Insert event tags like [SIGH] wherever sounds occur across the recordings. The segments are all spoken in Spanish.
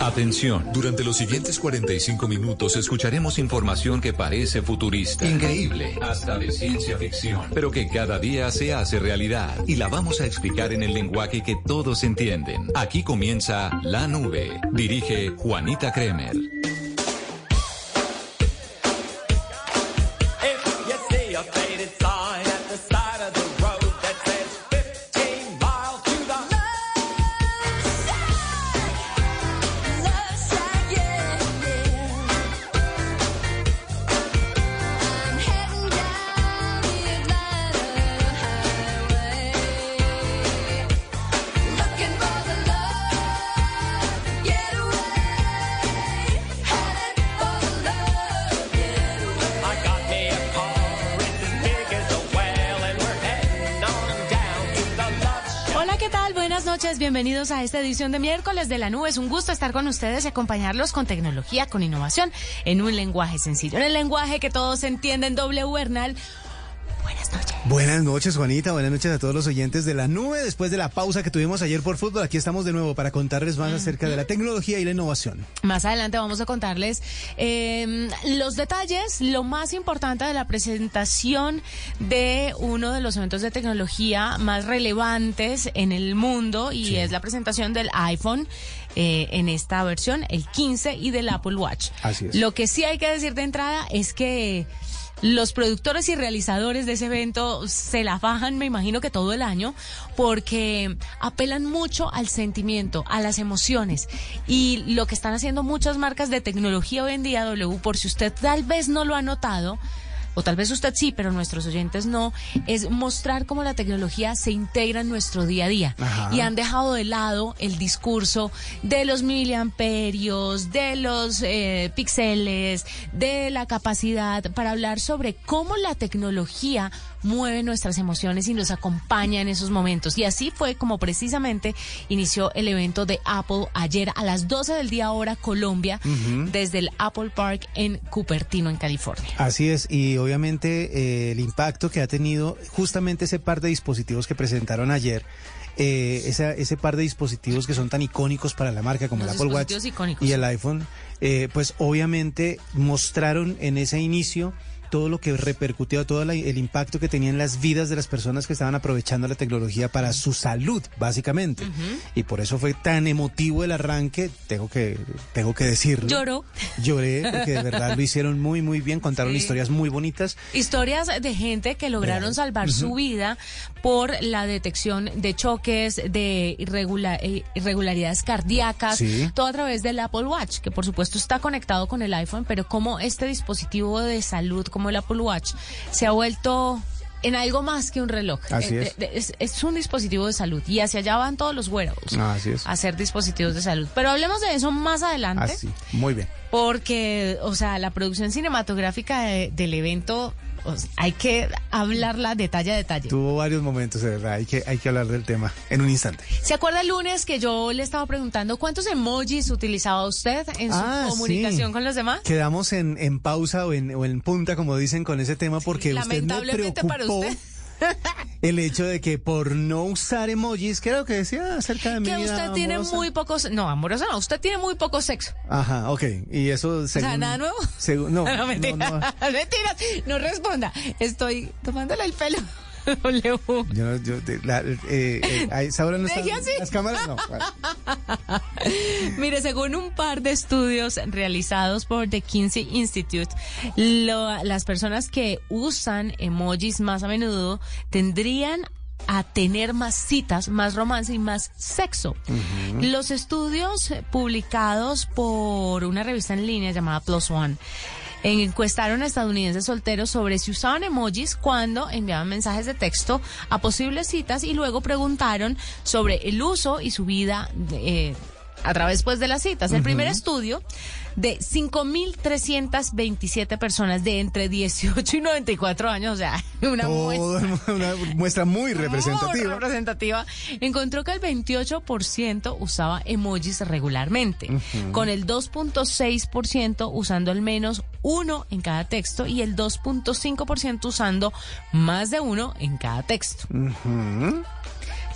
Atención, durante los siguientes 45 minutos escucharemos información que parece futurista, increíble, hasta de ciencia ficción, pero que cada día se hace realidad y la vamos a explicar en el lenguaje que todos entienden. Aquí comienza La Nube. Dirige Juanita Kremer. Esta edición de miércoles de la nube. Es un gusto estar con ustedes y acompañarlos con tecnología, con innovación, en un lenguaje sencillo, en el lenguaje que todos entienden, doble Bernal. Buenas noches. Juanita. Buenas noches a todos los oyentes de la nube. Después de la pausa que tuvimos ayer por fútbol, aquí estamos de nuevo para contarles más acerca de la tecnología y la innovación. Más adelante vamos a contarles em, los detalles, lo más importante de la presentación de uno de los eventos de tecnología más relevantes en el mundo y es la presentación del iPhone. Eh, en esta versión, el 15 y del Apple Watch. Así es. Lo que sí hay que decir de entrada es que los productores y realizadores de ese evento se la bajan, me imagino que todo el año, porque apelan mucho al sentimiento, a las emociones. Y lo que están haciendo muchas marcas de tecnología hoy en día, W, por si usted tal vez no lo ha notado, o tal vez usted sí, pero nuestros oyentes no, es mostrar cómo la tecnología se integra en nuestro día a día. Y han dejado de lado el discurso de los miliamperios, de los eh, píxeles, de la capacidad para hablar sobre cómo la tecnología mueve nuestras emociones y nos acompaña en esos momentos. Y así fue como precisamente inició el evento de Apple ayer a las 12 del día hora Colombia desde el Apple Park en Cupertino, en California. Así es, y obviamente eh, el impacto que ha tenido justamente ese par de dispositivos que presentaron ayer. Eh, ese par de dispositivos que son tan icónicos para la marca como el Apple Watch y el iPhone, eh, pues obviamente mostraron en ese inicio todo lo que repercutió, todo el impacto que tenía en las vidas de las personas que estaban aprovechando la tecnología para su salud, básicamente. Y por eso fue tan emotivo el arranque, tengo que, tengo que decirlo. Lloró. Lloré, porque de verdad lo hicieron muy, muy bien, contaron historias muy bonitas. Historias de gente que lograron salvar su vida por la detección de choques, de eh, irregularidades cardíacas, todo a través del Apple Watch, que por supuesto está conectado con el iPhone, pero como este dispositivo de salud, como el Apple Watch se ha vuelto en algo más que un reloj. Así eh, es. es. un dispositivo de salud y hacia allá van todos los wearables. Así es. A ser dispositivos de salud. Pero hablemos de eso más adelante. Así, muy bien. Porque, o sea, la producción cinematográfica del evento hay que hablarla detalle a detalle. Tuvo varios momentos, de verdad. Hay que, hay que hablar del tema en un instante. ¿Se acuerda el lunes que yo le estaba preguntando cuántos emojis utilizaba usted en su ah, comunicación con los demás? Quedamos en, en pausa o en, o en punta, como dicen, con ese tema porque usted me preocupó. Para usted el hecho de que por no usar emojis, ¿qué era lo que decía acerca de mi Que usted tiene muy pocos, no, amorosa no, usted tiene muy poco sexo. Ajó, ok, y eso según... O sea, nada nuevo. no, no, mentira, no, no. mentira, no responda, estoy tomándole el pelo. [LAUGHS] Yo, yo, la, eh, eh, no las cámaras, no. [LAUGHS] Mire, según un par de estudios realizados por The Kinsey Institute, las personas que usan emojis más a menudo tendrían a tener más citas, más romance y más sexo. Los estudios publicados por una revista en línea llamada Plus One encuestaron a estadounidenses solteros sobre si usaban emojis cuando enviaban mensajes de texto a posibles citas y luego preguntaron sobre el uso y su vida eh, a través pues, de las citas. El primer estudio de 5.327 personas de entre 18 y 94 años, o sea, [LAUGHS] una, muestra, [LAUGHS] una muestra muy [LAUGHS] representativa. Muy representativa, encontró que el 28% usaba emojis regularmente, con el 2.6% usando al menos uno en cada texto y el 2.5% usando más de uno en cada texto.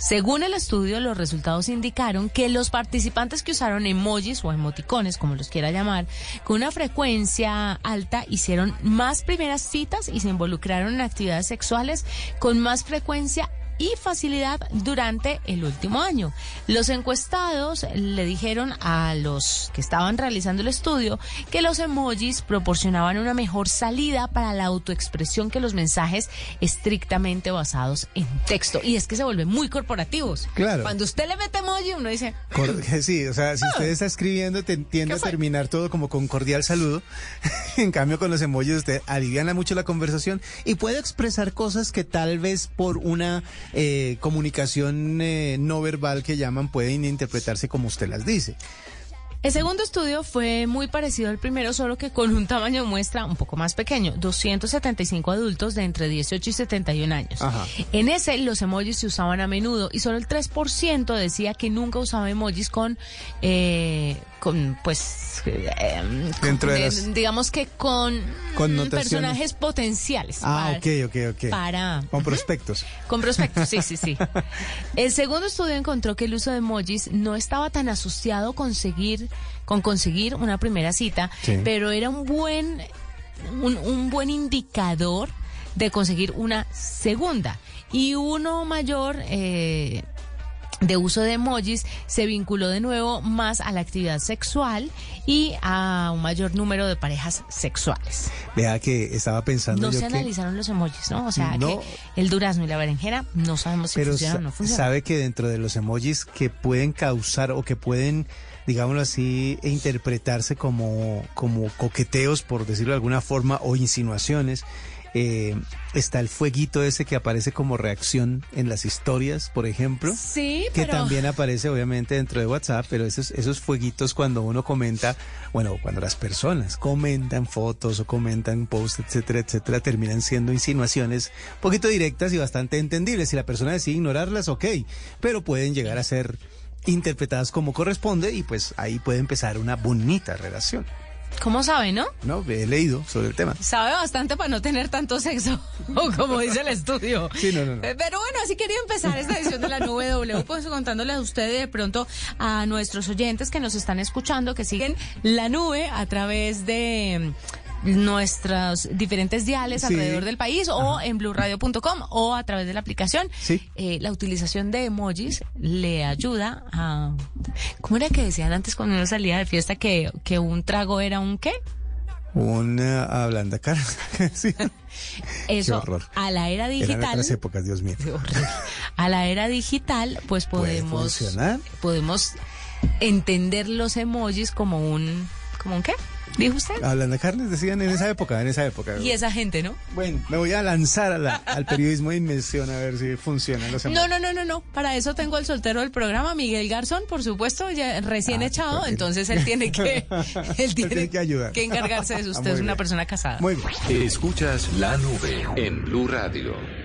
Según el estudio, los resultados indicaron que los participantes que usaron emojis o emoticones, como los quiera llamar, con una frecuencia alta hicieron más primeras citas y se involucraron en actividades sexuales con más frecuencia y facilidad durante el último año. Los encuestados le dijeron a los que estaban realizando el estudio que los emojis proporcionaban una mejor salida para la autoexpresión que los mensajes estrictamente basados en texto. Y es que se vuelven muy corporativos. Claro. Cuando usted le mete emoji, uno dice... [LAUGHS] [LAUGHS] Sí, o sea, si usted está escribiendo, te tiende a terminar todo como con cordial saludo. [LAUGHS] en cambio, con los emojis usted aliviana mucho la conversación y puede expresar cosas que tal vez por una eh, comunicación eh, no verbal que llaman pueden interpretarse como usted las dice. El segundo estudio fue muy parecido al primero, solo que con un tamaño de muestra un poco más pequeño, 275 adultos de entre 18 y 71 años. En ese los emojis se usaban a menudo y solo el 3% decía que nunca usaba emojis con, eh, con pues, eh, digamos que con personajes potenciales. Ah, ok, ok, ok. Para... Con prospectos. Con prospectos, sí, sí, sí. [LAUGHS] El segundo estudio encontró que el uso de emojis no estaba tan asociado con seguir con conseguir una primera cita, pero era un buen, un, buen indicador de conseguir una segunda. Y uno mayor eh, de uso de emojis se vinculó de nuevo más a la actividad sexual y a un mayor número de parejas sexuales. Vea que estaba pensando. No se analizaron los emojis, ¿no? O sea, que el durazno y la berenjena no sabemos si funcionan o no funcionan. Sabe que dentro de los emojis que pueden causar o que pueden digámoslo así, e interpretarse como, como coqueteos, por decirlo de alguna forma, o insinuaciones. Eh, está el fueguito ese que aparece como reacción en las historias, por ejemplo. Sí, Que también aparece obviamente dentro de WhatsApp, pero esos, esos fueguitos cuando uno comenta, bueno, cuando las personas comentan fotos o comentan posts, etcétera, etcétera, terminan siendo insinuaciones un poquito directas y bastante entendibles. Si la persona decide ignorarlas, ok, pero pueden llegar a ser interpretadas como corresponde y pues ahí puede empezar una bonita relación. ¿Cómo sabe, no? No, he leído sobre el tema. Sabe bastante para no tener tanto sexo, [LAUGHS] como dice el estudio. Sí, no, no, eh, Pero bueno, así quería empezar esta edición de la nube W, pues contándole a ustedes de pronto a nuestros oyentes que nos están escuchando, que siguen la nube a través de nuestros diferentes diales alrededor del país o en blueradio.com o a través de la aplicación. Eh, la utilización de emojis le ayuda a... ¿Cómo era que decían antes cuando uno salía de fiesta que, que un trago era un qué? Una ablanda cara. [LAUGHS] Eso, a la era digital. Eran otras épocas, Dios mío. A la era digital, pues podemos. Podemos entender los emojis como un. ¿Como un qué? ¿Dijo usted? Hablando de carnes, decían en esa época, en esa época. Y esa gente, ¿no? Bueno, me voy a lanzar al periodismo de inmersión a ver si funcionan los No, no, no, no, no. Para eso tengo el soltero del programa, Miguel Garzón, por supuesto, ya recién ah, echado, entonces él tiene que, [LAUGHS] él tiene, que, ayudar. que encargarse de [LAUGHS] eso. Ah, usted es una persona casada. Muy bien. Escuchas la nube en Blue Radio.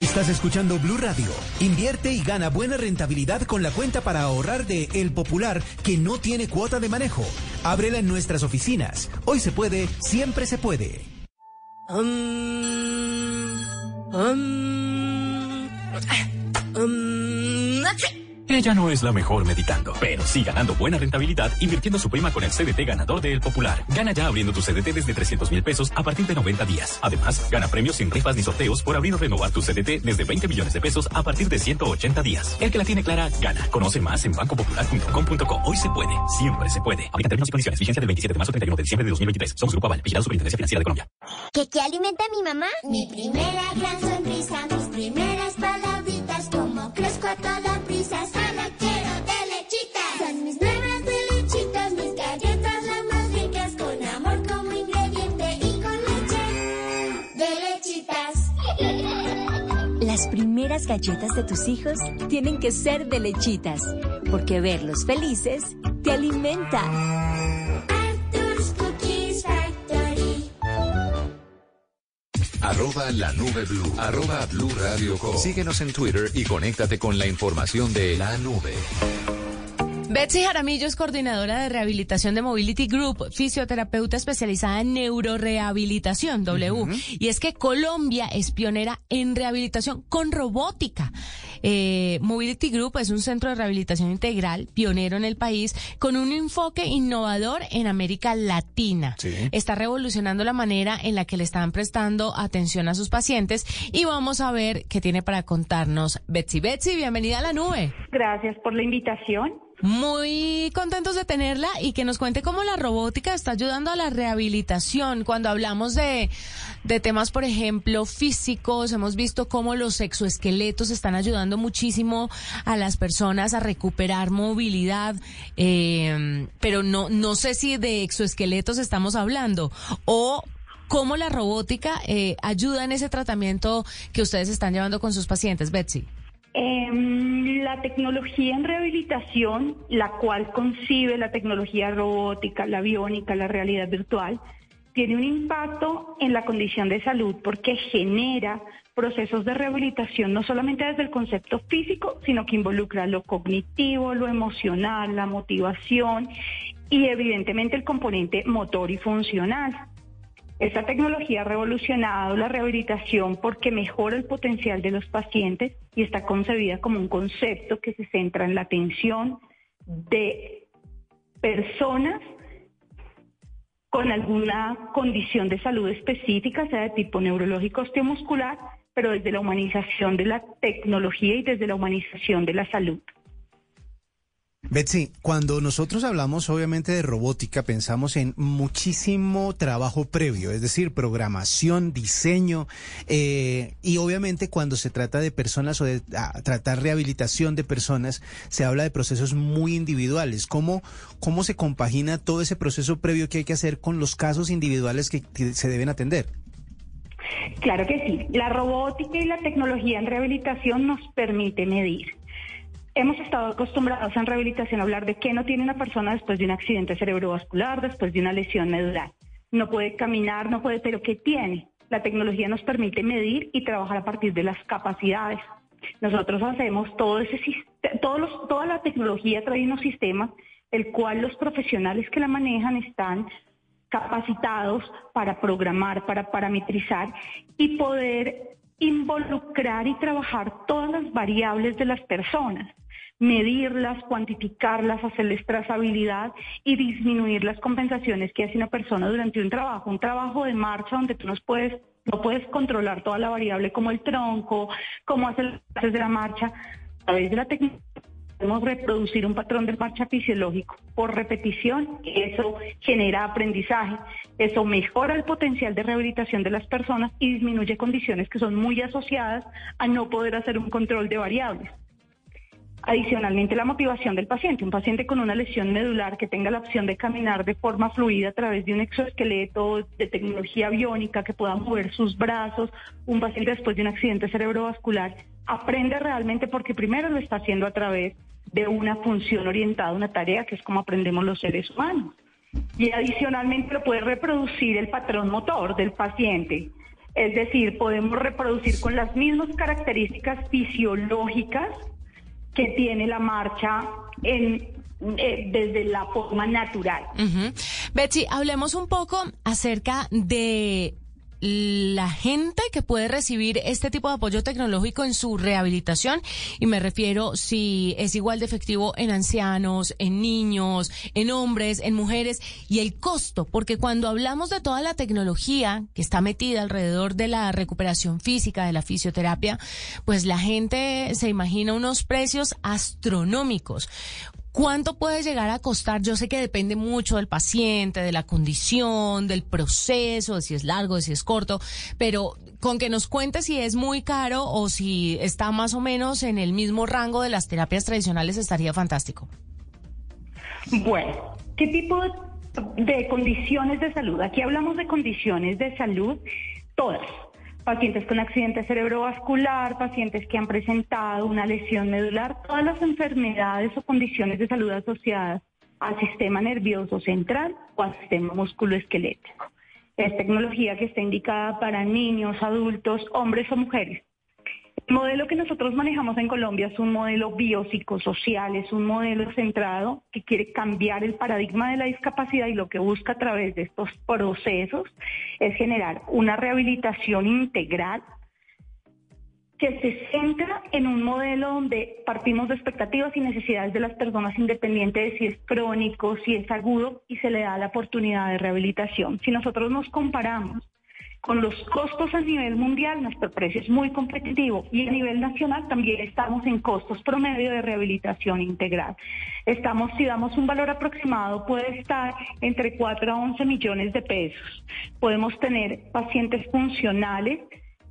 Estás escuchando Blue Radio. Invierte y gana buena rentabilidad con la cuenta para ahorrar de El Popular que no tiene cuota de manejo. Ábrela en nuestras oficinas. Hoy se puede, siempre se puede. Um, um, um, ella no es la mejor meditando, pero sí ganando buena rentabilidad invirtiendo su prima con el CDT ganador de El Popular. Gana ya abriendo tu CDT desde 300 mil pesos a partir de 90 días. Además, gana premios sin rifas ni sorteos por abrir o renovar tu CDT desde 20 millones de pesos a partir de 180 días. El que la tiene clara, gana. Conoce más en bancopopular.com.co. Hoy se puede, siempre se puede. Aplica términos y condiciones. Vigencia del 27 de marzo 31 de diciembre de 2023. Somos Grupo Aval, vigilado Superintendencia Financiera de Colombia. ¿Qué, alimenta mi mamá? Mi primera gran sonrisa, mis primeras palabritas, como crezco a toda prisa, primeras galletas de tus hijos tienen que ser de lechitas, porque verlos felices te alimenta. Arroba la nube blue. Arroba blue radio Síguenos en Twitter y conéctate con la información de la nube. Betsy Jaramillo es coordinadora de rehabilitación de Mobility Group, fisioterapeuta especializada en neurorehabilitación, W. Y es que Colombia es pionera en rehabilitación con robótica. Eh, Mobility Group es un centro de rehabilitación integral, pionero en el país, con un enfoque innovador en América Latina. Está revolucionando la manera en la que le están prestando atención a sus pacientes y vamos a ver qué tiene para contarnos Betsy. Betsy, bienvenida a la nube. Gracias por la invitación. Muy contentos de tenerla y que nos cuente cómo la robótica está ayudando a la rehabilitación. Cuando hablamos de, temas, por ejemplo, físicos, hemos visto cómo los exoesqueletos están ayudando muchísimo a las personas a recuperar movilidad, eh, pero no, no sé si de exoesqueletos estamos hablando o cómo la robótica eh, ayuda en ese tratamiento que ustedes están llevando con sus pacientes, Betsy. Em, la tecnología en rehabilitación, la cual concibe la tecnología robótica, la biónica, la realidad virtual, tiene un impacto en la condición de salud porque genera procesos de rehabilitación no solamente desde el concepto físico, sino que involucra lo cognitivo, lo emocional, la motivación y evidentemente el componente motor y funcional. Esta tecnología ha revolucionado la rehabilitación porque mejora el potencial de los pacientes y está concebida como un concepto que se centra en la atención de personas con alguna condición de salud específica, sea de tipo neurológico osteomuscular, pero desde la humanización de la tecnología y desde la humanización de la salud. Betsy, cuando nosotros hablamos obviamente de robótica, pensamos en muchísimo trabajo previo, es decir, programación, diseño, eh, y obviamente cuando se trata de personas o de tratar rehabilitación de personas, se habla de procesos muy individuales. ¿Cómo, ¿Cómo se compagina todo ese proceso previo que hay que hacer con los casos individuales que se deben atender? Claro que sí. La robótica y la tecnología en rehabilitación nos permite medir Hemos estado acostumbrados en rehabilitación a hablar de qué no tiene una persona después de un accidente cerebrovascular, después de una lesión medular. No puede caminar, no puede, pero ¿qué tiene? La tecnología nos permite medir y trabajar a partir de las capacidades. Nosotros hacemos todo ese todos toda la tecnología trae unos sistemas el cual los profesionales que la manejan están capacitados para programar, para parametrizar y poder involucrar y trabajar todas las variables de las personas medirlas, cuantificarlas, hacerles trazabilidad y disminuir las compensaciones que hace una persona durante un trabajo, un trabajo de marcha donde tú no puedes, no puedes controlar toda la variable como el tronco, cómo hacer las de la marcha, a través de la tecnología podemos reproducir un patrón de marcha fisiológico por repetición eso genera aprendizaje, eso mejora el potencial de rehabilitación de las personas y disminuye condiciones que son muy asociadas a no poder hacer un control de variables. Adicionalmente, la motivación del paciente. Un paciente con una lesión medular que tenga la opción de caminar de forma fluida a través de un exoesqueleto de tecnología biónica que pueda mover sus brazos. Un paciente después de un accidente cerebrovascular aprende realmente porque primero lo está haciendo a través de una función orientada una tarea que es como aprendemos los seres humanos. Y adicionalmente lo puede reproducir el patrón motor del paciente. Es decir, podemos reproducir con las mismas características fisiológicas que tiene la marcha en, eh, desde la forma natural. Betsy, hablemos un poco acerca de la gente que puede recibir este tipo de apoyo tecnológico en su rehabilitación y me refiero si es igual de efectivo en ancianos, en niños, en hombres, en mujeres y el costo, porque cuando hablamos de toda la tecnología que está metida alrededor de la recuperación física, de la fisioterapia, pues la gente se imagina unos precios astronómicos. ¿Cuánto puede llegar a costar? Yo sé que depende mucho del paciente, de la condición, del proceso, de si es largo, de si es corto, pero con que nos cuente si es muy caro o si está más o menos en el mismo rango de las terapias tradicionales estaría fantástico. Bueno, ¿qué tipo de condiciones de salud? Aquí hablamos de condiciones de salud todas pacientes con accidente cerebrovascular, pacientes que han presentado una lesión medular, todas las enfermedades o condiciones de salud asociadas al sistema nervioso central o al sistema musculoesquelético. Es tecnología que está indicada para niños, adultos, hombres o mujeres. El modelo que nosotros manejamos en Colombia es un modelo biopsicosocial, es un modelo centrado que quiere cambiar el paradigma de la discapacidad y lo que busca a través de estos procesos es generar una rehabilitación integral que se centra en un modelo donde partimos de expectativas y necesidades de las personas independientes de si es crónico, si es agudo y se le da la oportunidad de rehabilitación. Si nosotros nos comparamos con los costos a nivel mundial, nuestro precio es muy competitivo y a nivel nacional también estamos en costos promedio de rehabilitación integral. Estamos, si damos un valor aproximado, puede estar entre 4 a 11 millones de pesos. Podemos tener pacientes funcionales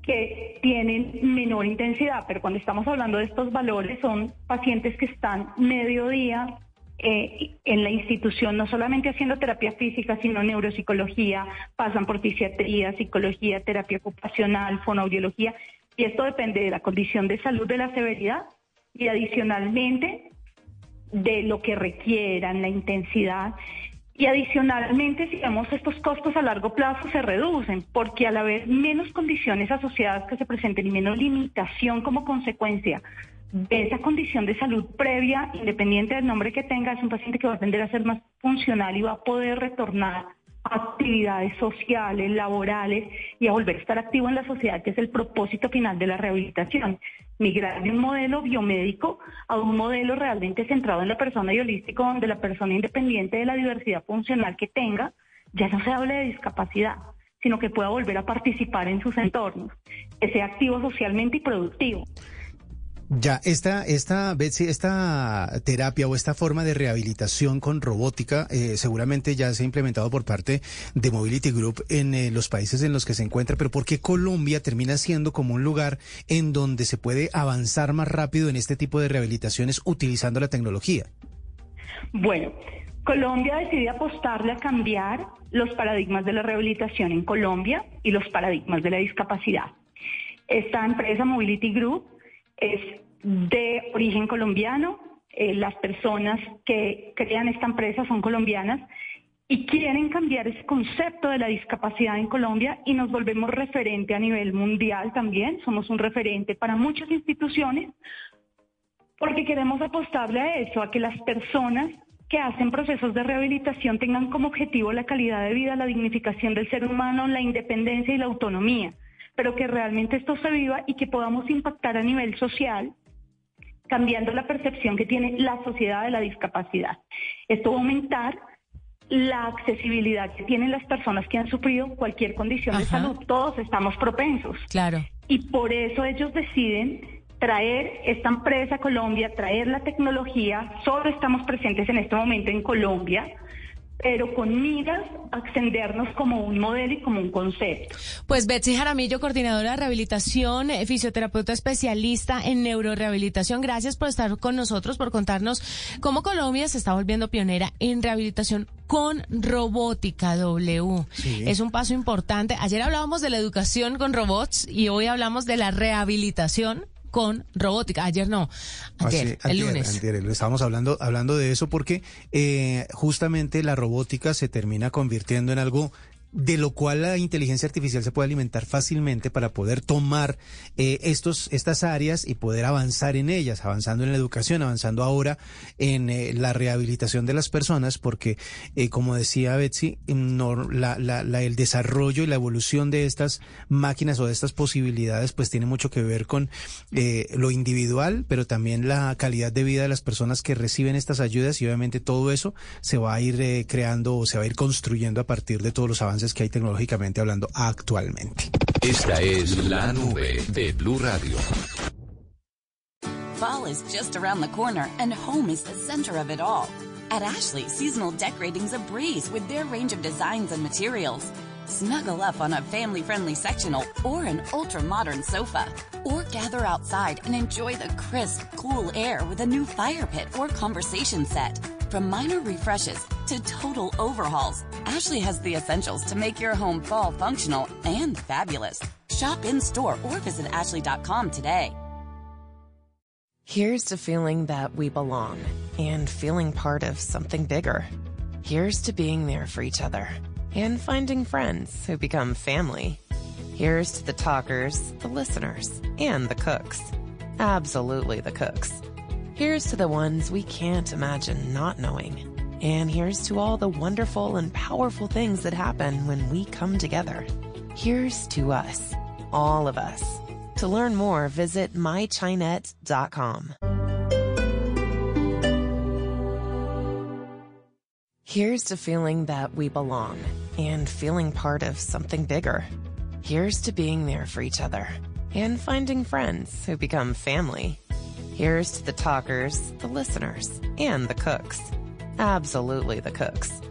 que tienen menor intensidad, pero cuando estamos hablando de estos valores son pacientes que están medio día eh, en la institución, no solamente haciendo terapia física, sino neuropsicología, pasan por fisiatría, psicología, terapia ocupacional, fonoaudiología, y esto depende de la condición de salud, de la severidad y adicionalmente de lo que requieran, la intensidad. Y adicionalmente, si vemos estos costos a largo plazo se reducen, porque al haber menos condiciones asociadas que se presenten y menos limitación como consecuencia de esa condición de salud previa, independiente del nombre que tenga, es un paciente que va a tender a ser más funcional y va a poder retornar actividades sociales, laborales y a volver a estar activo en la sociedad, que es el propósito final de la rehabilitación. Migrar de un modelo biomédico a un modelo realmente centrado en la persona y holístico, donde la persona independiente de la diversidad funcional que tenga, ya no se hable de discapacidad, sino que pueda volver a participar en sus entornos, que sea activo socialmente y productivo. Ya, esta, esta, Betsy, esta terapia o esta forma de rehabilitación con robótica eh, seguramente ya se ha implementado por parte de Mobility Group en eh, los países en los que se encuentra, pero ¿por qué Colombia termina siendo como un lugar en donde se puede avanzar más rápido en este tipo de rehabilitaciones utilizando la tecnología? Bueno, Colombia decide apostarle a cambiar los paradigmas de la rehabilitación en Colombia y los paradigmas de la discapacidad. Esta empresa Mobility Group es de origen colombiano, eh, las personas que crean esta empresa son colombianas y quieren cambiar ese concepto de la discapacidad en Colombia y nos volvemos referente a nivel mundial también, somos un referente para muchas instituciones porque queremos apostarle a eso, a que las personas que hacen procesos de rehabilitación tengan como objetivo la calidad de vida, la dignificación del ser humano, la independencia y la autonomía pero que realmente esto se viva y que podamos impactar a nivel social cambiando la percepción que tiene la sociedad de la discapacidad. Esto va a aumentar la accesibilidad que tienen las personas que han sufrido cualquier condición de salud. Todos estamos propensos. Claro. Y por eso ellos deciden traer esta empresa a Colombia, traer la tecnología. Solo estamos presentes en este momento en Colombia pero con miras a extendernos como un modelo y como un concepto. Pues Betsy Jaramillo, coordinadora de rehabilitación, eh, fisioterapeuta especialista en neurorehabilitación, gracias por estar con nosotros, por contarnos cómo Colombia se está volviendo pionera en rehabilitación con robótica W. Es un paso importante. Ayer hablábamos de la educación con robots y hoy hablamos de la rehabilitación con robótica. Ayer no, ayer, el lunes. estábamos hablando, hablando de eso porque eh, justamente la robótica se termina convirtiendo en algo de lo cual la inteligencia artificial se puede alimentar fácilmente para poder tomar eh, estos, estas áreas y poder avanzar en ellas, avanzando en la educación, avanzando ahora en eh, la rehabilitación de las personas, porque, eh, como decía Betsy, no, la, la, el desarrollo y la evolución de estas máquinas o de estas posibilidades, pues tiene mucho que ver con lo individual, pero también la calidad de vida de las personas que reciben estas ayudas y obviamente todo eso se va a ir creando o se va a ir construyendo a partir de todos los avances que hay tecnológicamente hablando actualmente. Esta es la nube de Blue Radio. Fall is just around the corner and home is the center of it all. At Ashley, seasonal decorating's a breeze with their range of designs and materials. Snuggle up on a family-friendly sectional or an ultra-modern sofa. Or gather outside and enjoy the crisp, cool air with a new fire pit or conversation set. From minor refreshes to total overhauls, Ashley has the essentials to make your home fall functional and fabulous. Shop in store or visit Ashley.com today. Here's to feeling that we belong and feeling part of something bigger. Here's to being there for each other and finding friends who become family. Here's to the talkers, the listeners, and the cooks. Absolutely the cooks. Here's to the ones we can't imagine not knowing. And here's to all the wonderful and powerful things that happen when we come together. Here's to us, all of us. To learn more, visit mychinet.com. Here's to feeling that we belong and feeling part of something bigger. Here's to being there for each other and finding friends who become family. Here's to the talkers, the listeners, and the cooks. Absolutely the cooks.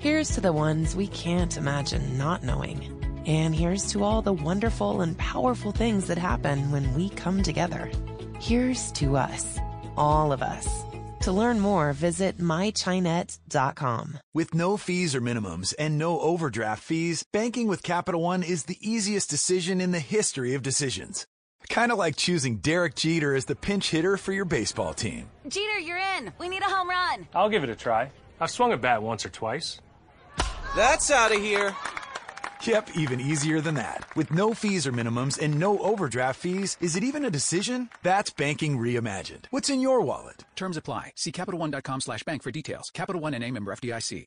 Here's to the ones we can't imagine not knowing. And here's to all the wonderful and powerful things that happen when we come together. Here's to us, all of us. To learn more, visit mychinet.com. With no fees or minimums and no overdraft fees, banking with Capital One is the easiest decision in the history of decisions. Kind of like choosing Derek Jeter as the pinch hitter for your baseball team. Jeter, you're in. We need a home run. I'll give it a try. I've swung a bat once or twice. That's out of here. Yep, even easier than that. With no fees or minimums and no overdraft fees, is it even a decision? That's banking reimagined. What's in your wallet? Terms apply. See CapitalOne.com slash bank for details. Capital One and a member FDIC.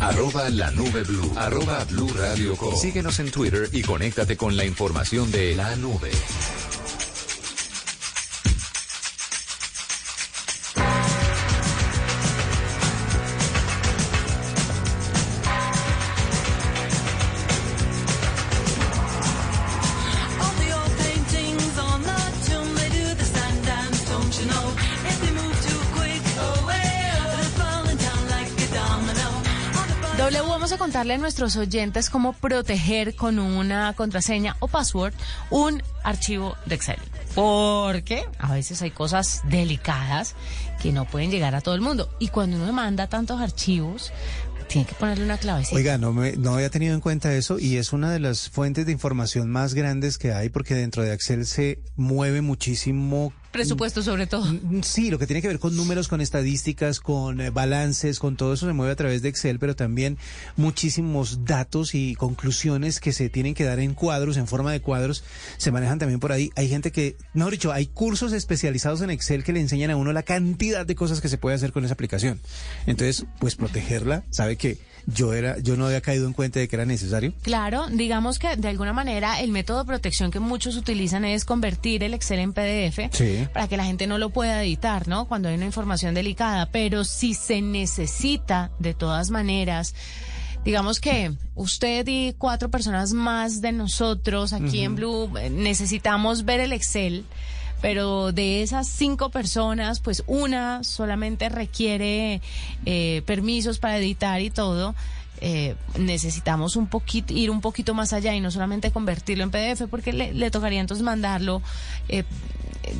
Arroba la nube blue. Arroba blue radio com. Síguenos en Twitter y conéctate con la información de la nube. Nuestros oyentes cómo proteger con una contraseña o password un archivo de Excel. Porque a veces hay cosas delicadas que no pueden llegar a todo el mundo. Y cuando uno manda tantos archivos, tiene que ponerle una clavecita. Oiga, no, me, no había tenido en cuenta eso y es una de las fuentes de información más grandes que hay porque dentro de Excel se mueve muchísimo Presupuesto sobre todo. Mm, sí, lo que tiene que ver con números, con estadísticas, con eh, balances, con todo eso se mueve a través de Excel, pero también muchísimos datos y conclusiones que se tienen que dar en cuadros, en forma de cuadros, se manejan también por ahí. Hay gente que, no dicho, hay cursos especializados en Excel que le enseñan a uno la cantidad de cosas que se puede hacer con esa aplicación. Entonces, pues protegerla, sabe que yo era, yo no había caído en cuenta de que era necesario. Claro, digamos que de alguna manera el método de protección que muchos utilizan es convertir el Excel en PDF para que la gente no lo pueda editar, ¿no? Cuando hay una información delicada, pero si se necesita de todas maneras digamos que usted y cuatro personas más de nosotros aquí en Blue eh, necesitamos ver el Excel pero de esas cinco personas, pues una solamente requiere eh, permisos para editar y todo. Eh, necesitamos un poquito ir un poquito más allá y no solamente convertirlo en PDF porque le, le tocaría entonces mandarlo eh,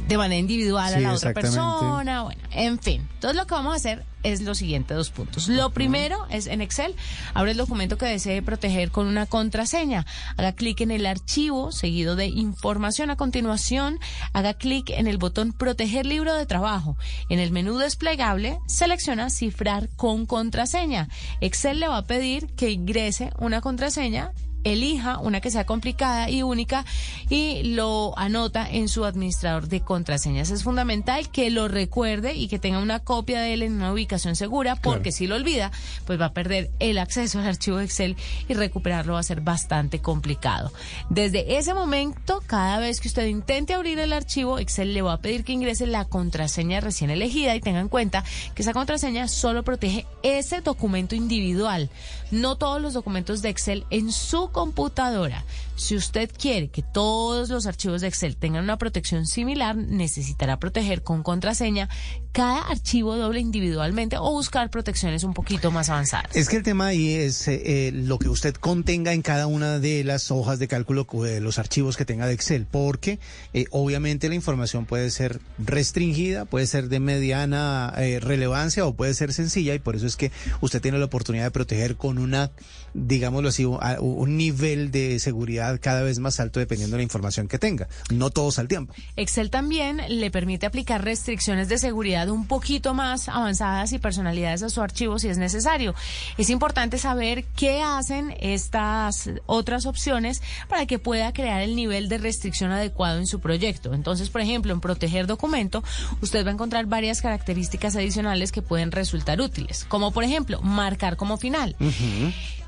de manera individual a la otra persona, bueno, en fin. Entonces lo que vamos a hacer es lo siguiente, dos puntos. Lo primero es en Excel, abre el documento que desee proteger con una contraseña. Haga clic en el archivo seguido de información a continuación, haga clic en el botón proteger libro de trabajo. En el menú desplegable, selecciona cifrar con contraseña. Excel le va a pedir que ingrese una contraseña elija una que sea complicada y única y lo anota en su administrador de contraseñas. Es fundamental que lo recuerde y que tenga una copia de él en una ubicación segura porque si lo olvida, pues va a perder el acceso al archivo Excel y recuperarlo va a ser bastante complicado. Desde ese momento, cada vez que usted intente abrir el archivo, Excel le va a pedir que ingrese la contraseña recién elegida y tenga en cuenta que esa contraseña solo protege ese documento individual, no todos los documentos de Excel en su computadora. Si usted quiere que todos los archivos de Excel tengan una protección similar, necesitará proteger con contraseña cada archivo doble individualmente o buscar protecciones un poquito más avanzadas. Es que el tema ahí es eh, eh, lo que usted contenga en cada una de las hojas de cálculo de los archivos que tenga de Excel, porque eh, obviamente la información puede ser restringida, puede ser de mediana relevancia o puede ser sencilla y por eso es que usted tiene la oportunidad de proteger con una, digámoslo así, un nivel de seguridad cada vez más alto dependiendo de la información que tenga. No todos al tiempo. Excel también le permite aplicar restricciones de seguridad un poquito más avanzadas y personalidades a su archivo si es necesario. Es importante saber qué hacen estas otras opciones para que pueda crear el nivel de restricción adecuado en su proyecto. Entonces, por ejemplo, en proteger documento, usted va a encontrar varias características adicionales que pueden resultar útiles, como por ejemplo, marcar como final.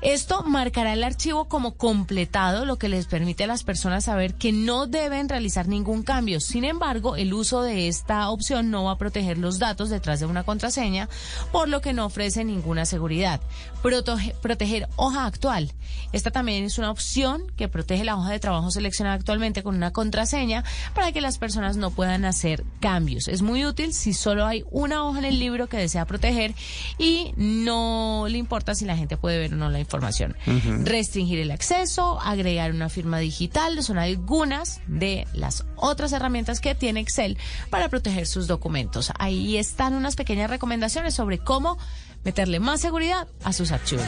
Esto marcará el archivo como completado, lo que les permite a las personas saber que no deben realizar ningún cambio. Sin embargo, el uso de esta opción no va a proteger los datos detrás de una contraseña, por lo que no ofrece ninguna seguridad. proteger hoja actual. Esta también es una opción que protege la hoja de trabajo seleccionada actualmente con una contraseña para que las personas no puedan hacer cambios. Es muy útil si solo hay una hoja en el libro que desea proteger y no le importa si la gente puede ver o no la información. Restringir el acceso, agregar una firma digital, son algunas de las otras herramientas que tiene Excel para proteger sus documentos. Ahí están unas pequeñas recomendaciones sobre cómo meterle más seguridad a sus archivos.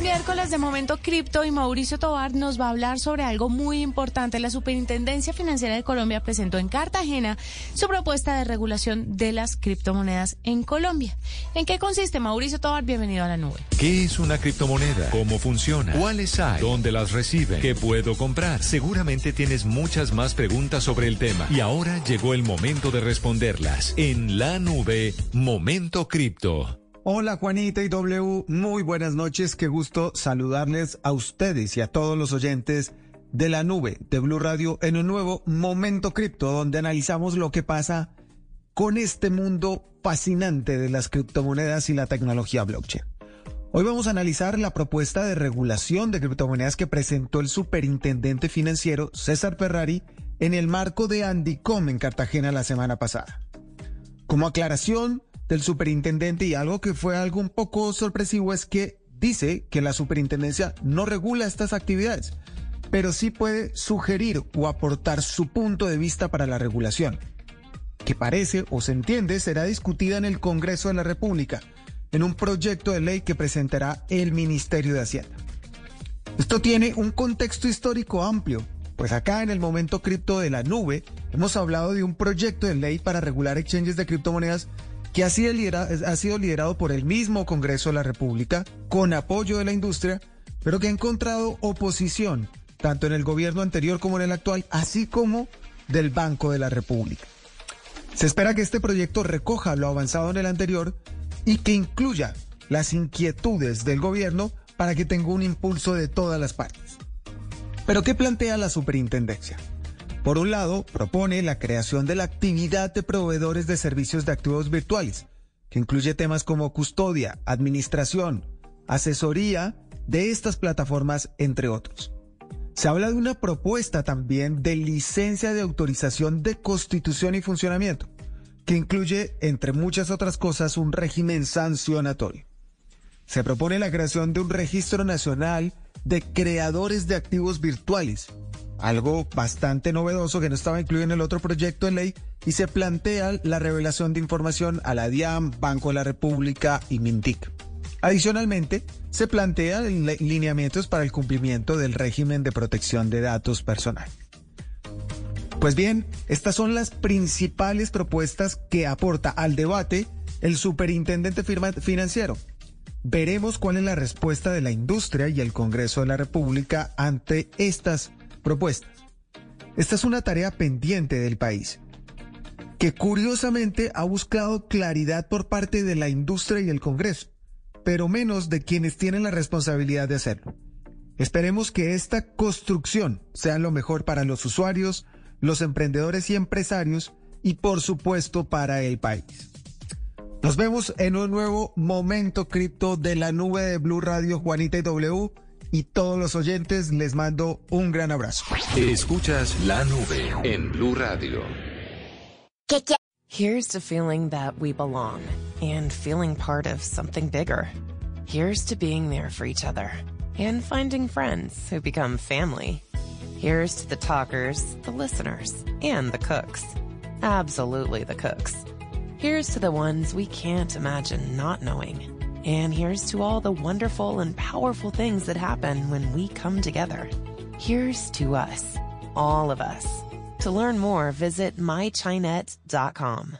Miércoles de Momento Cripto y Mauricio Tobar nos va a hablar sobre algo muy importante. La Superintendencia Financiera de Colombia presentó en Cartagena su propuesta de regulación de las criptomonedas en Colombia. ¿En qué consiste, Mauricio Tobar? Bienvenido a la nube. ¿Qué es una criptomoneda? ¿Cómo funciona? ¿Cuáles hay? ¿Dónde las reciben? ¿Qué puedo comprar? Seguramente tienes muchas más preguntas sobre el tema y ahora llegó el momento de responderlas. En la nube, Momento Cripto. Hola Juanita y W, muy buenas noches, qué gusto saludarles a ustedes y a todos los oyentes de la nube de Blue Radio en un nuevo Momento Cripto donde analizamos lo que pasa con este mundo fascinante de las criptomonedas y la tecnología blockchain. Hoy vamos a analizar la propuesta de regulación de criptomonedas que presentó el superintendente financiero César Ferrari en el marco de Andicom en Cartagena la semana pasada. Como aclaración, del superintendente y algo que fue algo un poco sorpresivo es que dice que la superintendencia no regula estas actividades, pero sí puede sugerir o aportar su punto de vista para la regulación, que parece o se entiende será discutida en el Congreso de la República, en un proyecto de ley que presentará el Ministerio de Hacienda. Esto tiene un contexto histórico amplio, pues acá en el momento cripto de la nube hemos hablado de un proyecto de ley para regular exchanges de criptomonedas que ha sido, liderado, por el mismo Congreso de la República, con apoyo de la industria, pero que ha encontrado oposición, tanto en el gobierno anterior como en el actual, así como del Banco de la República. Se espera que este proyecto recoja lo avanzado en el anterior y que incluya las inquietudes del gobierno para que tenga un impulso de todas las partes. Pero ¿qué plantea la superintendencia? Por un lado, propone la creación de la actividad de proveedores de servicios de activos virtuales, que incluye temas como custodia, administración, asesoría de estas plataformas, entre otros. Se habla de una propuesta también de licencia de autorización de constitución y funcionamiento, que incluye, entre muchas otras cosas, un régimen sancionatorio. Se propone la creación de un registro nacional de creadores de activos virtuales, algo bastante novedoso que no estaba incluido en el otro proyecto de ley, y se plantea la revelación de información a la DIAM, Banco de la República y Mintic. Adicionalmente, se plantean lineamientos para el cumplimiento del régimen de protección de datos personales. Pues bien, estas son las principales propuestas que aporta al debate el superintendente financiero. Veremos cuál es la respuesta de la industria y el Congreso de la República ante estas propuestas. Esta es una tarea pendiente del país, que curiosamente ha buscado claridad por parte de la industria y el Congreso, pero menos de quienes tienen la responsabilidad de hacerlo. Esperemos que esta construcción sea lo mejor para los usuarios, los emprendedores y empresarios y por supuesto para el país. Nos vemos en un nuevo momento cripto de la nube de Blue Radio Juanita y W y todos los oyentes les mando un gran abrazo. Escuchas la nube en Blue Radio. Here's to feeling that we belong and feeling part of something bigger. Here's to being there for each other and finding friends who become family. Here's to the talkers, the listeners, and the cooks. Absolutely the cooks. Here's to the ones we can't imagine not knowing. And here's to all the wonderful and powerful things that happen when we come together. Here's to us, all of us. To learn more, visit mychinet.com.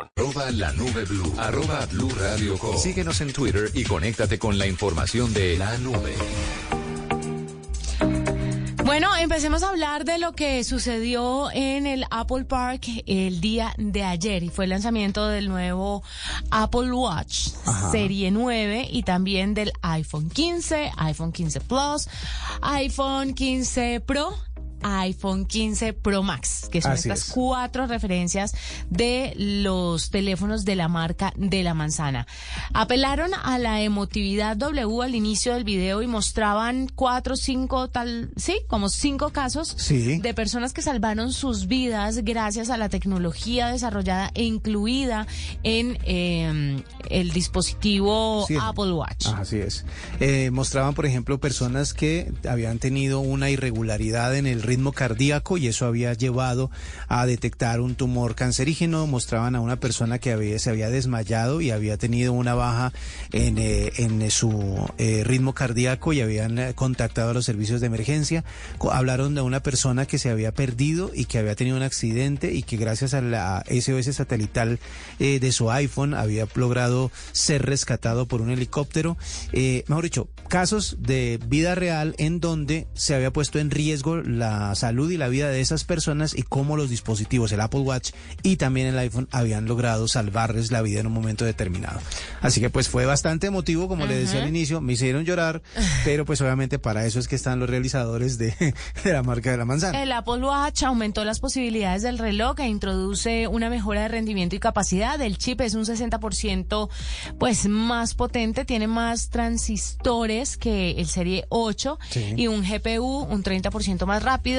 Arroba la nube blue. Arroba blue radio Síguenos en Twitter y conéctate con la información de la nube. Bueno, empecemos a hablar de lo que sucedió en el Apple Park el día de ayer y fue el lanzamiento del nuevo Apple Watch Serie 9 y también del iPhone 15, iPhone 15 Plus, iPhone 15 Pro iPhone 15 Pro Max, que son estas cuatro referencias de los teléfonos de la marca de la manzana. Apelaron a la emotividad W al inicio del video y mostraban cuatro, cinco, tal, sí, como cinco casos de personas que salvaron sus vidas gracias a la tecnología desarrollada e incluida en em, el dispositivo Apple Watch. Así es. Eh, mostraban, por ejemplo, personas que habían tenido una irregularidad en el ritmo cardíaco y eso había llevado a detectar un tumor cancerígeno. Mostraban a una persona que se había desmayado y había tenido una baja en, eh, en su eh, ritmo cardíaco y habían eh, contactado a los servicios de emergencia. Hablaron de una persona que se había perdido y que había tenido un accidente y que gracias a la SOS satelital de su iPhone había logrado ser rescatado por un helicóptero. mejor dicho, casos de vida real en donde se había puesto en riesgo la salud y la vida de esas personas y cómo los dispositivos, el Apple Watch y también el iPhone, habían logrado salvarles la vida en un momento determinado. Así que pues fue bastante emotivo, como le decía al inicio, me hicieron llorar, [LAUGHS] pero pues obviamente para eso es que están los realizadores de, [LAUGHS] de la marca de la manzana. El Apple Watch aumentó las posibilidades del reloj e introduce una mejora de rendimiento y capacidad. El chip es un 60% pues más potente, tiene más transistores que el Serie 8 y un GPU un 30% más rápido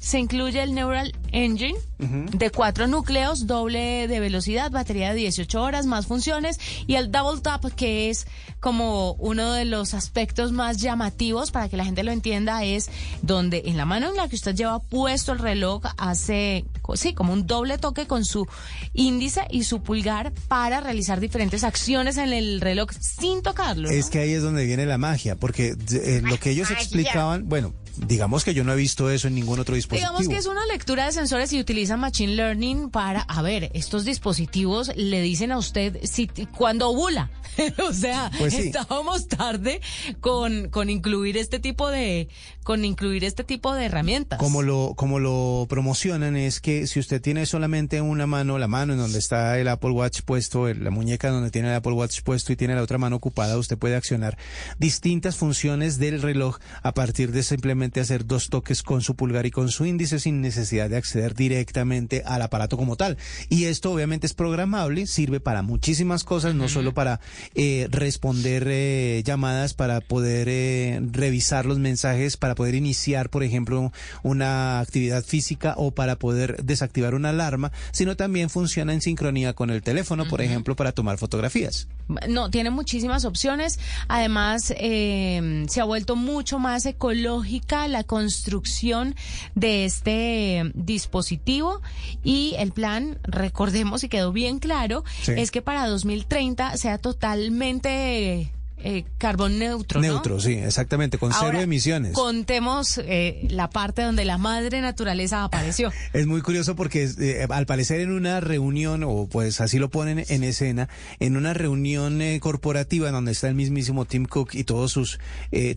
se incluye el Neural Engine de cuatro núcleos, doble de velocidad, batería de 18 horas, más funciones y el Double Tap que es como uno de los aspectos más llamativos para que la gente lo entienda es donde en la mano en la que usted lleva puesto el reloj hace, sí, como un doble toque con su índice y su pulgar para realizar diferentes acciones en el reloj sin tocarlo. Es que ahí es donde viene la magia, porque eh, lo que ellos explicaban, bueno, digamos que yo no he visto eso en ningún otro dispositivo. Digamos que es una lectura de sensores y utilizan Machine Learning para, a ver, estos dispositivos le dicen a usted si cuando ovula. [LAUGHS] o sea, pues estábamos tarde con, con incluir este tipo de, con incluir este tipo de herramientas. Como lo, como lo promocionan es que si usted tiene solamente una mano, la mano en donde está el Apple Watch puesto, la muñeca donde tiene el Apple Watch puesto y tiene la otra mano ocupada, usted puede accionar distintas funciones del reloj a partir de simplemente hacer dos toques con su pulgar y con su índice sin necesidad de acceder directamente al aparato como tal. Y esto obviamente es programable, sirve para muchísimas cosas, no solo para eh, responder eh, llamadas, para poder eh, revisar los mensajes, para poder iniciar, por ejemplo, una actividad física o para poder desactivar una alarma, sino también funciona en sincronía con el teléfono, por ejemplo, para tomar fotografías. No, tiene muchísimas opciones. Además, eh, se ha vuelto mucho más ecológica la construcción de este dispositivo y el plan, recordemos y quedó bien claro, es que para 2030 sea totalmente eh, carbón neutro. Neutro, sí, exactamente, con cero emisiones. Contemos eh, la parte donde la madre naturaleza apareció. [LAUGHS] Es muy curioso porque eh, al parecer en una reunión, o pues así lo ponen en escena, en una reunión corporativa donde está el mismísimo Tim Cook y todos sus,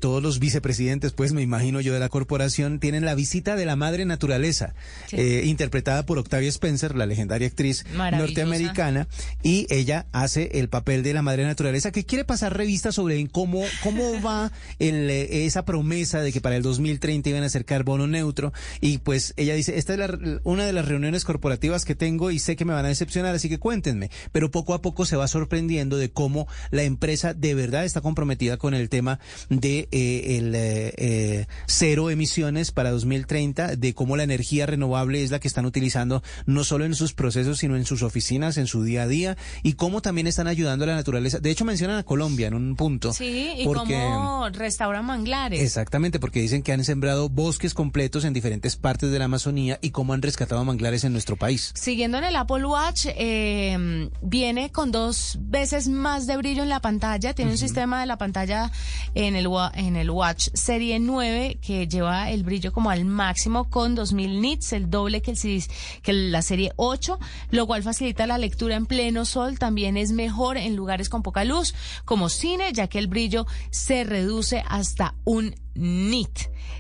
todos los vicepresidentes, pues me imagino yo de la corporación, tienen la visita de la madre naturaleza, interpretada por Octavia Spencer, la legendaria actriz norteamericana, y ella hace el papel de la madre naturaleza que quiere pasar revistas sobre cómo, cómo [LAUGHS] va el, eh, esa promesa de que para el 2030 iban a ser carbono neutro. Y pues ella dice, esta es la, una de las reuniones corporativas que tengo y sé que me van a decepcionar, así que cuéntenme. Pero poco a poco se va sorprendiendo de cómo la empresa de verdad está comprometida con el tema de eh, el eh, cero emisiones para 2030, de cómo la energía renovable es la que están utilizando no solo en sus procesos, sino en sus oficinas, en su día a día, y cómo también están ayudando a la naturaleza. De hecho, mencionan a Colombia en un punto Sí, y cómo restauran manglares. Exactamente, porque dicen que han sembrado bosques completos en diferentes partes de la Amazonía y cómo han rescatado manglares en nuestro país. Siguiendo en el Apple Watch, eh, viene con dos veces más de brillo en la pantalla. Tiene un sistema de la pantalla en el, en el Watch Serie 9 que lleva el brillo como al máximo con 2000 nits, el doble que, el, que la Serie 8, lo cual facilita la lectura en pleno sol. También es mejor en lugares con poca luz, como cine, ya que el brillo se reduce hasta un nit.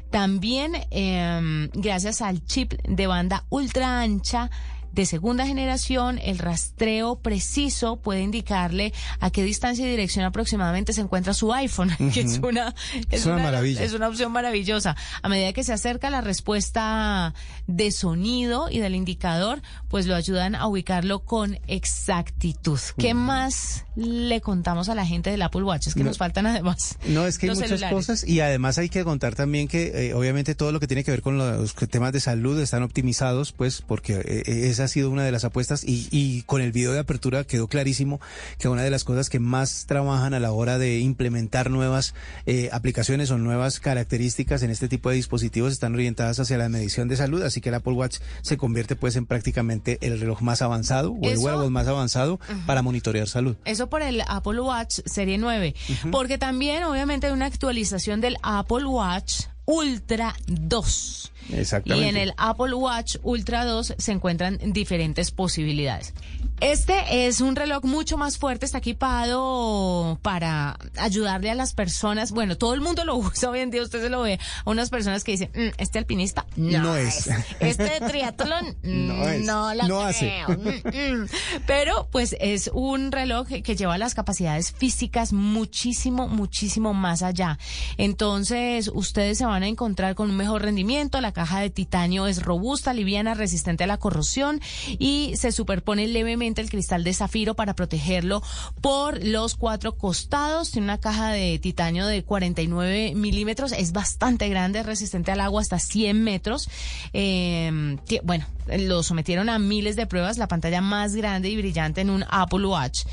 También em, gracias al chip de banda ultra ancha de segunda generación, el rastreo preciso puede indicarle a qué distancia y dirección aproximadamente se encuentra su iPhone, [LAUGHS] que es una, es, una, maravilla. Es una opción maravillosa. A medida que se acerca la respuesta de sonido y del indicador, pues lo ayudan a ubicarlo con exactitud. ¿Qué más le contamos a la gente del Apple Watch? Es que nos faltan además. No, es que hay muchas cosas y además hay que contar también que eh, obviamente todo lo que tiene que ver con los temas de salud están optimizados, pues porque eh, esa ha sido una de las apuestas y, y con el video de apertura quedó clarísimo que una de las cosas que más trabajan a la hora de implementar nuevas eh, aplicaciones o nuevas características en este tipo de dispositivos están orientadas hacia la medición de salud, así que el Apple Watch se convierte pues en prácticamente el reloj más avanzado o el wearable más avanzado para monitorear salud. Eso por el Apple Watch Serie 9, porque también obviamente hay una actualización del Apple Watch Ultra 2. Exactamente. Y en el Apple Watch Ultra 2 se encuentran diferentes posibilidades. Este es un reloj mucho más fuerte, está equipado para ayudarle a las personas. Bueno, todo el mundo lo [LAUGHS] usa hoy en día, usted se lo ve a unas personas que dicen, mm, este alpinista no, es. Este de [LAUGHS] triatlón no, es. no lo hace. Mm, mm". Pero pues es un reloj que lleva las capacidades físicas muchísimo, muchísimo más allá. Entonces, ustedes se van a encontrar con un mejor rendimiento, la caja de titanio es robusta, liviana, resistente a la corrosión y se superpone levemente el cristal de zafiro para protegerlo por los cuatro costados. Tiene una caja de titanio de 49 milímetros. Es bastante grande, resistente al agua hasta 100 metros. Eh, bueno, lo sometieron a miles de pruebas. La pantalla más grande y brillante en un Apple Watch.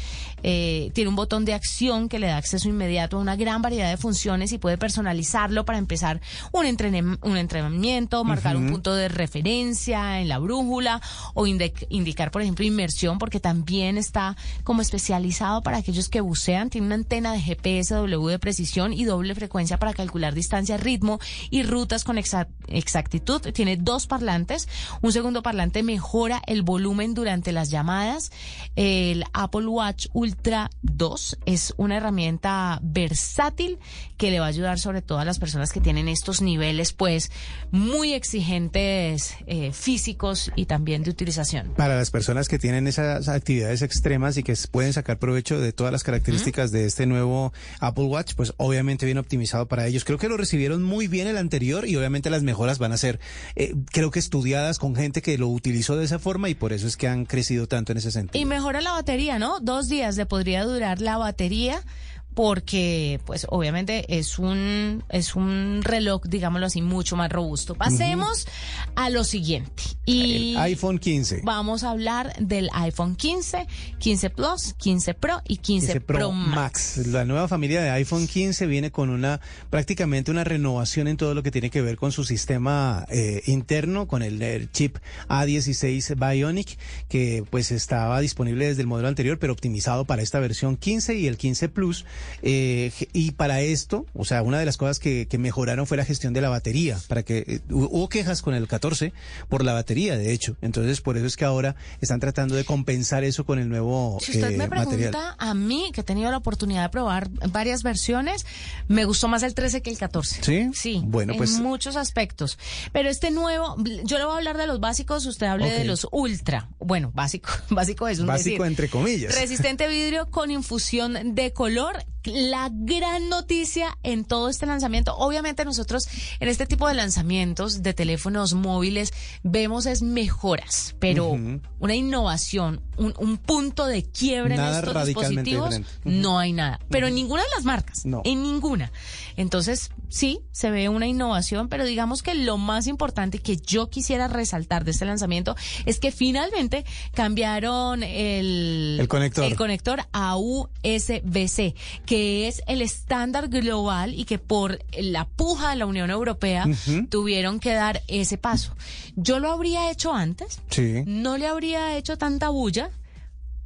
Eh, tiene un botón de acción que le da acceso inmediato a una gran variedad de funciones y puede personalizarlo para empezar un, un entrenamiento, marcar un punto de referencia en la brújula o indicar, por ejemplo, inmersión, porque también está como especializado para aquellos que bucean. Tiene una antena de GPS W de precisión y doble frecuencia para calcular distancia, ritmo y rutas con exactitud. Tiene dos parlantes. Un segundo parlante mejora el volumen durante las llamadas. El Apple Watch Ultra Ultra 2. Es una herramienta versátil que le va a ayudar sobre todo a las personas que tienen estos niveles pues muy exigentes eh, físicos y también de utilización. Para las personas que tienen esas actividades extremas y que pueden sacar provecho de todas las características de este nuevo Apple Watch, pues obviamente bien optimizado para ellos. Creo que lo recibieron muy bien el anterior y obviamente las mejoras van a ser, eh, creo que estudiadas con gente que lo utilizó de esa forma y por eso es que han crecido tanto en ese sentido. Y mejora la batería, ¿no? Dos días podría durar la batería porque pues obviamente es un es un reloj digámoslo así mucho más robusto. Pasemos a lo siguiente. Y el iPhone 15. Vamos a hablar del iPhone 15, 15 Plus, 15 Pro y 15, Pro, Max. La nueva familia de iPhone 15 viene con una prácticamente una renovación en todo lo que tiene que ver con su sistema eh, interno, con el, el chip A16 Bionic que pues estaba disponible desde el modelo anterior, pero optimizado para esta versión 15 y el 15 Plus eh, y para esto, o sea, una de las cosas que, mejoraron fue la gestión de la batería, para que eh, hubo quejas con el 14 por la batería, de hecho. Entonces, por eso es que ahora están tratando de compensar eso con el nuevo Si usted eh, me pregunta a mí, que he tenido la oportunidad de probar varias versiones, me gustó más el 13 que el 14. Sí. Sí. Bueno, pues. En muchos aspectos. Pero este nuevo, yo le voy a hablar de los básicos, usted hable de los ultra. Bueno, básico, [LAUGHS] básico es un Básico entre comillas. Resistente vidrio con infusión de color la gran noticia en todo este lanzamiento, obviamente nosotros en este tipo de lanzamientos de teléfonos móviles vemos es mejoras, pero una innovación, un, punto de quiebre en estos dispositivos, no hay nada. Pero en ninguna de las marcas, no. en ninguna. Entonces, sí, se ve una innovación, pero digamos que lo más importante que yo quisiera resaltar de este lanzamiento es que finalmente cambiaron el, el conector, el conector a USB-C, que es el estándar global y que por la puja de la Unión Europea tuvieron que dar ese paso. Yo lo habría hecho antes, sí. no le habría hecho tanta bulla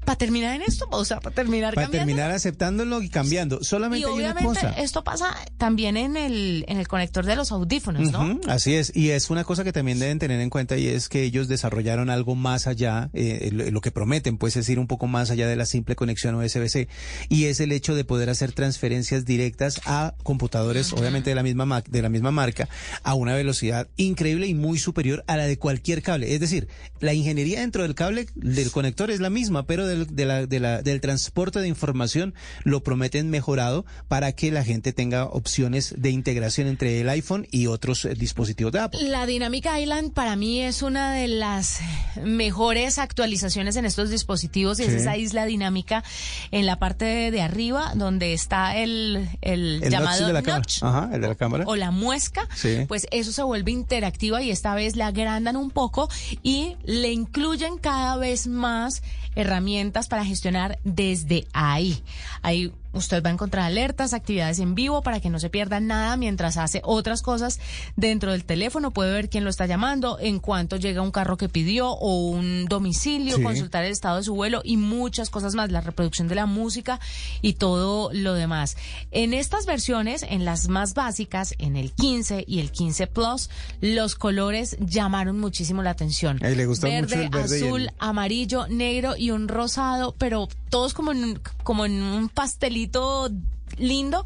para terminar en esto, o sea, para terminar para terminar aceptándolo y cambiando. Solamente y hay una cosa. Esto pasa también en el en el conector de los audífonos, ¿no? así es, y es una cosa que también deben tener en cuenta y es que ellos desarrollaron algo más allá, eh, lo, que prometen, pues es ir un poco más allá de la simple conexión USB-C y es el hecho de poder hacer transferencias directas a computadores, obviamente de la misma de la misma marca, a una velocidad increíble y muy superior a la de cualquier cable. Es decir, la ingeniería dentro del cable del conector es la misma, pero del de la, de la, del transporte de información lo prometen mejorado para que la gente tenga opciones de integración entre el iPhone y otros eh, dispositivos de Apple. La Dynamic Island para mí es una de las mejores actualizaciones en estos dispositivos y es esa isla dinámica en la parte de, arriba donde está el, el, llamado notch, el de la cámara. o la muesca, pues eso se vuelve interactiva y esta vez la agrandan un poco y le incluyen cada vez más herramientas para gestionar desde ahí. Ahí Usted va a encontrar alertas, actividades en vivo para que no se pierda nada mientras hace otras cosas dentro del teléfono. Puede ver quién lo está llamando, en cuanto llega un carro que pidió o un domicilio, consultar el estado de su vuelo y muchas cosas más, la reproducción de la música y todo lo demás. En estas versiones, en las más básicas, en el 15 y el 15 Plus, los colores llamaron muchísimo la atención. le gustó verde, azul, amarillo, negro y un rosado, pero todos como en, como en un pastelito lindo.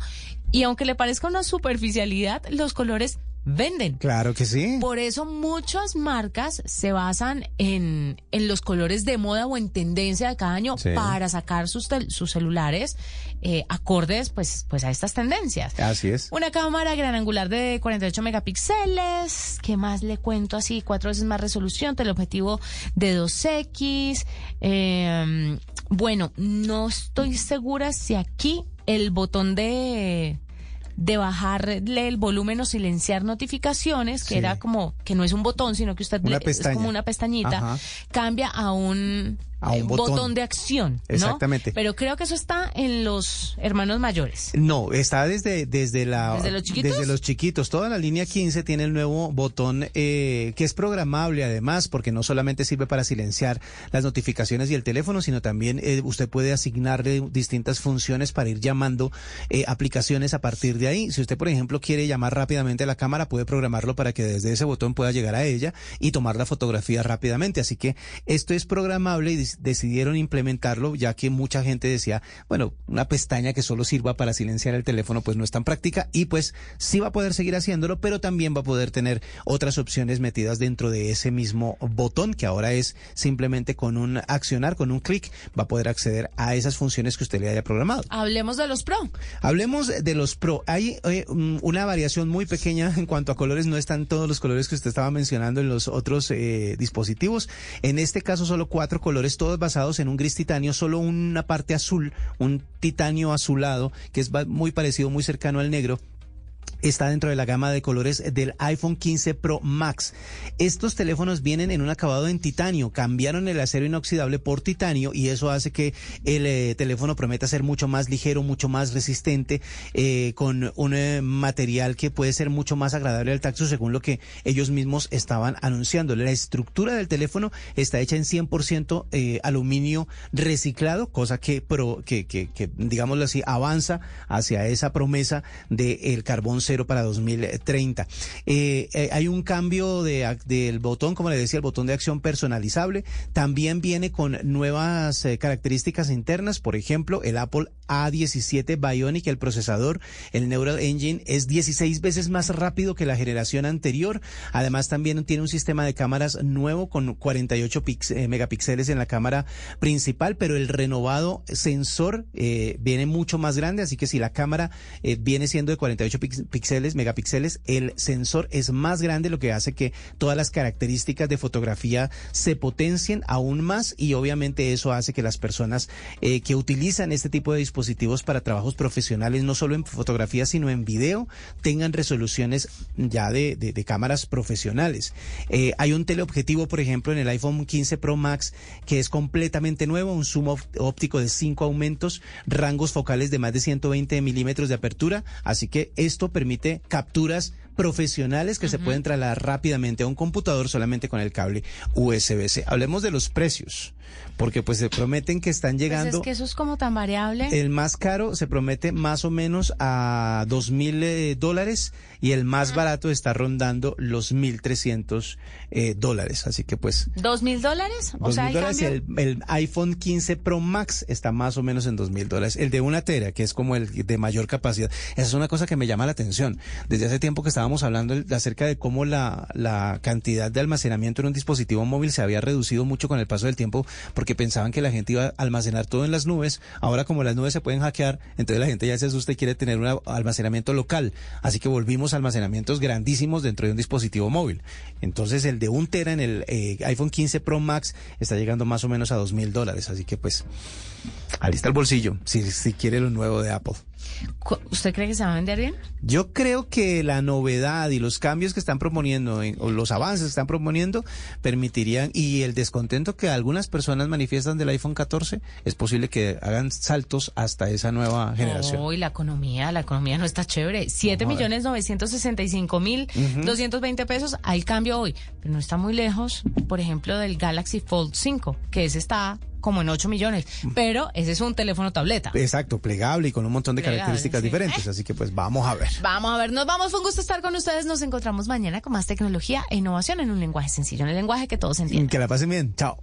Y aunque le parezca una superficialidad, los colores venden. Claro que sí. Por eso muchas marcas se basan en, en los colores de moda o en tendencia de cada año para sacar sus, sus celulares eh, acordes pues, pues a estas tendencias. Así es. Una cámara gran angular de 48 megapíxeles. ¿Qué más le cuento así? Cuatro veces más resolución, teleobjetivo de 2X. Eh, bueno, no estoy segura si aquí el botón de de bajarle el volumen o silenciar notificaciones, que era como que no es un botón, sino que usted le, es como una pestañita, cambia a un a un botón. de acción. ¿no? Exactamente. Pero creo que eso está en los hermanos mayores. No, está desde, desde la. ¿Desde los chiquitos? Desde los chiquitos. Toda la línea 15 tiene el nuevo botón eh, que es programable además, porque no solamente sirve para silenciar las notificaciones y el teléfono, sino también eh, usted puede asignarle distintas funciones para ir llamando eh, aplicaciones a partir de ahí. Si usted, por ejemplo, quiere llamar rápidamente a la cámara, puede programarlo para que desde ese botón pueda llegar a ella y tomar la fotografía rápidamente. Así que esto es programable y decidieron implementarlo, ya que mucha gente decía, bueno, una pestaña que solo sirva para silenciar el teléfono, pues no es tan práctica y pues sí va a poder seguir haciéndolo, pero también va a poder tener otras opciones metidas dentro de ese mismo botón, que ahora es simplemente con un accionar, con un clic, va a poder acceder a esas funciones que usted le haya programado. Hablemos de los Pro. Hablemos de los Pro. Hay eh, una variación muy pequeña en cuanto a colores, no están todos los colores que usted estaba mencionando en los otros eh, dispositivos. En este caso solo cuatro colores, todos basados en un gris titanio, solo una parte azul, un titanio azulado, que es muy parecido, muy cercano al negro está dentro de la gama de colores del iPhone 15 Pro Max. Estos teléfonos vienen en un acabado en titanio, cambiaron el acero inoxidable por titanio y eso hace que el eh, teléfono prometa ser mucho más ligero, mucho más resistente, eh, con un eh, material que puede ser mucho más agradable al tacto según lo que ellos mismos estaban anunciando. La estructura del teléfono está hecha en 100% aluminio reciclado, cosa que, pro, que, digámoslo así, avanza hacia esa promesa del carbón para 2030. Eh, eh, hay un cambio de, del botón, como le decía, el botón de acción personalizable. También viene con nuevas eh, características internas, por ejemplo, el Apple A17 Bionic, el procesador, el Neural Engine, es 16 veces más rápido que la generación anterior. Además, también tiene un sistema de cámaras nuevo con 48 megapíxeles en la cámara principal, pero el renovado sensor viene mucho más grande, así que si la cámara viene siendo de 48 píxeles, píxeles, megapíxeles, el sensor es más grande, lo que hace que todas las características de fotografía se potencien aún más y obviamente eso hace que las personas eh, que utilizan este tipo de dispositivos para trabajos profesionales, no solo en fotografía, sino en video, tengan resoluciones ya de, cámaras profesionales. Eh, hay un teleobjetivo, por ejemplo, en el iPhone 15 Pro Max que es completamente nuevo, un zoom óptico de 5 aumentos, rangos focales de más de 120 milímetros de apertura, así que esto permite permite capturas profesionales que se pueden trasladar rápidamente a un computador solamente con el cable USB-C. Hablemos de los precios, porque pues se prometen que están pues llegando. es que eso es como tan variable. El más caro se promete más o menos a dos mil eh, dólares y el más barato está rondando los mil trescientos eh, dólares. Así que pues. ¿Dos mil dólares? O sea, dólares. El, el, iPhone 15 Pro Max está más o menos en dos mil dólares. El de una tera, que es como el de mayor capacidad. Esa es una cosa que me llama la atención. Desde hace tiempo que está estábamos hablando acerca de cómo la, la cantidad de almacenamiento en un dispositivo móvil se había reducido mucho con el paso del tiempo porque pensaban que la gente iba a almacenar todo en las nubes. Ahora como las nubes se pueden hackear, entonces la gente ya se asusta y quiere tener un almacenamiento local. Así que volvimos a almacenamientos grandísimos dentro de un dispositivo móvil. Entonces el de un tera en el eh, iPhone 15 Pro Max está llegando más o menos a dos mil dólares. Así que pues está el bolsillo, si, si quiere lo nuevo de Apple. ¿Usted cree que se va a vender bien? Yo creo que la novedad y los cambios que están proponiendo, o los avances que están proponiendo, permitirían, y el descontento que algunas personas manifiestan del iPhone 14, es posible que hagan saltos hasta esa nueva generación. Oh, y la economía, la economía no está chévere. 7 millones 965 mil 220 pesos al cambio hoy, pero no está muy lejos, por ejemplo, del Galaxy Fold 5, que ese está como en 8 millones, pero ese es un teléfono tableta. Exacto, plegable y con un montón de características diferentes, así que pues vamos a ver. Vamos a ver, nos vamos, fue un gusto estar con ustedes, nos encontramos mañana con más tecnología e innovación en un lenguaje sencillo, en el lenguaje que todos entienden. Que la pasen bien, chao.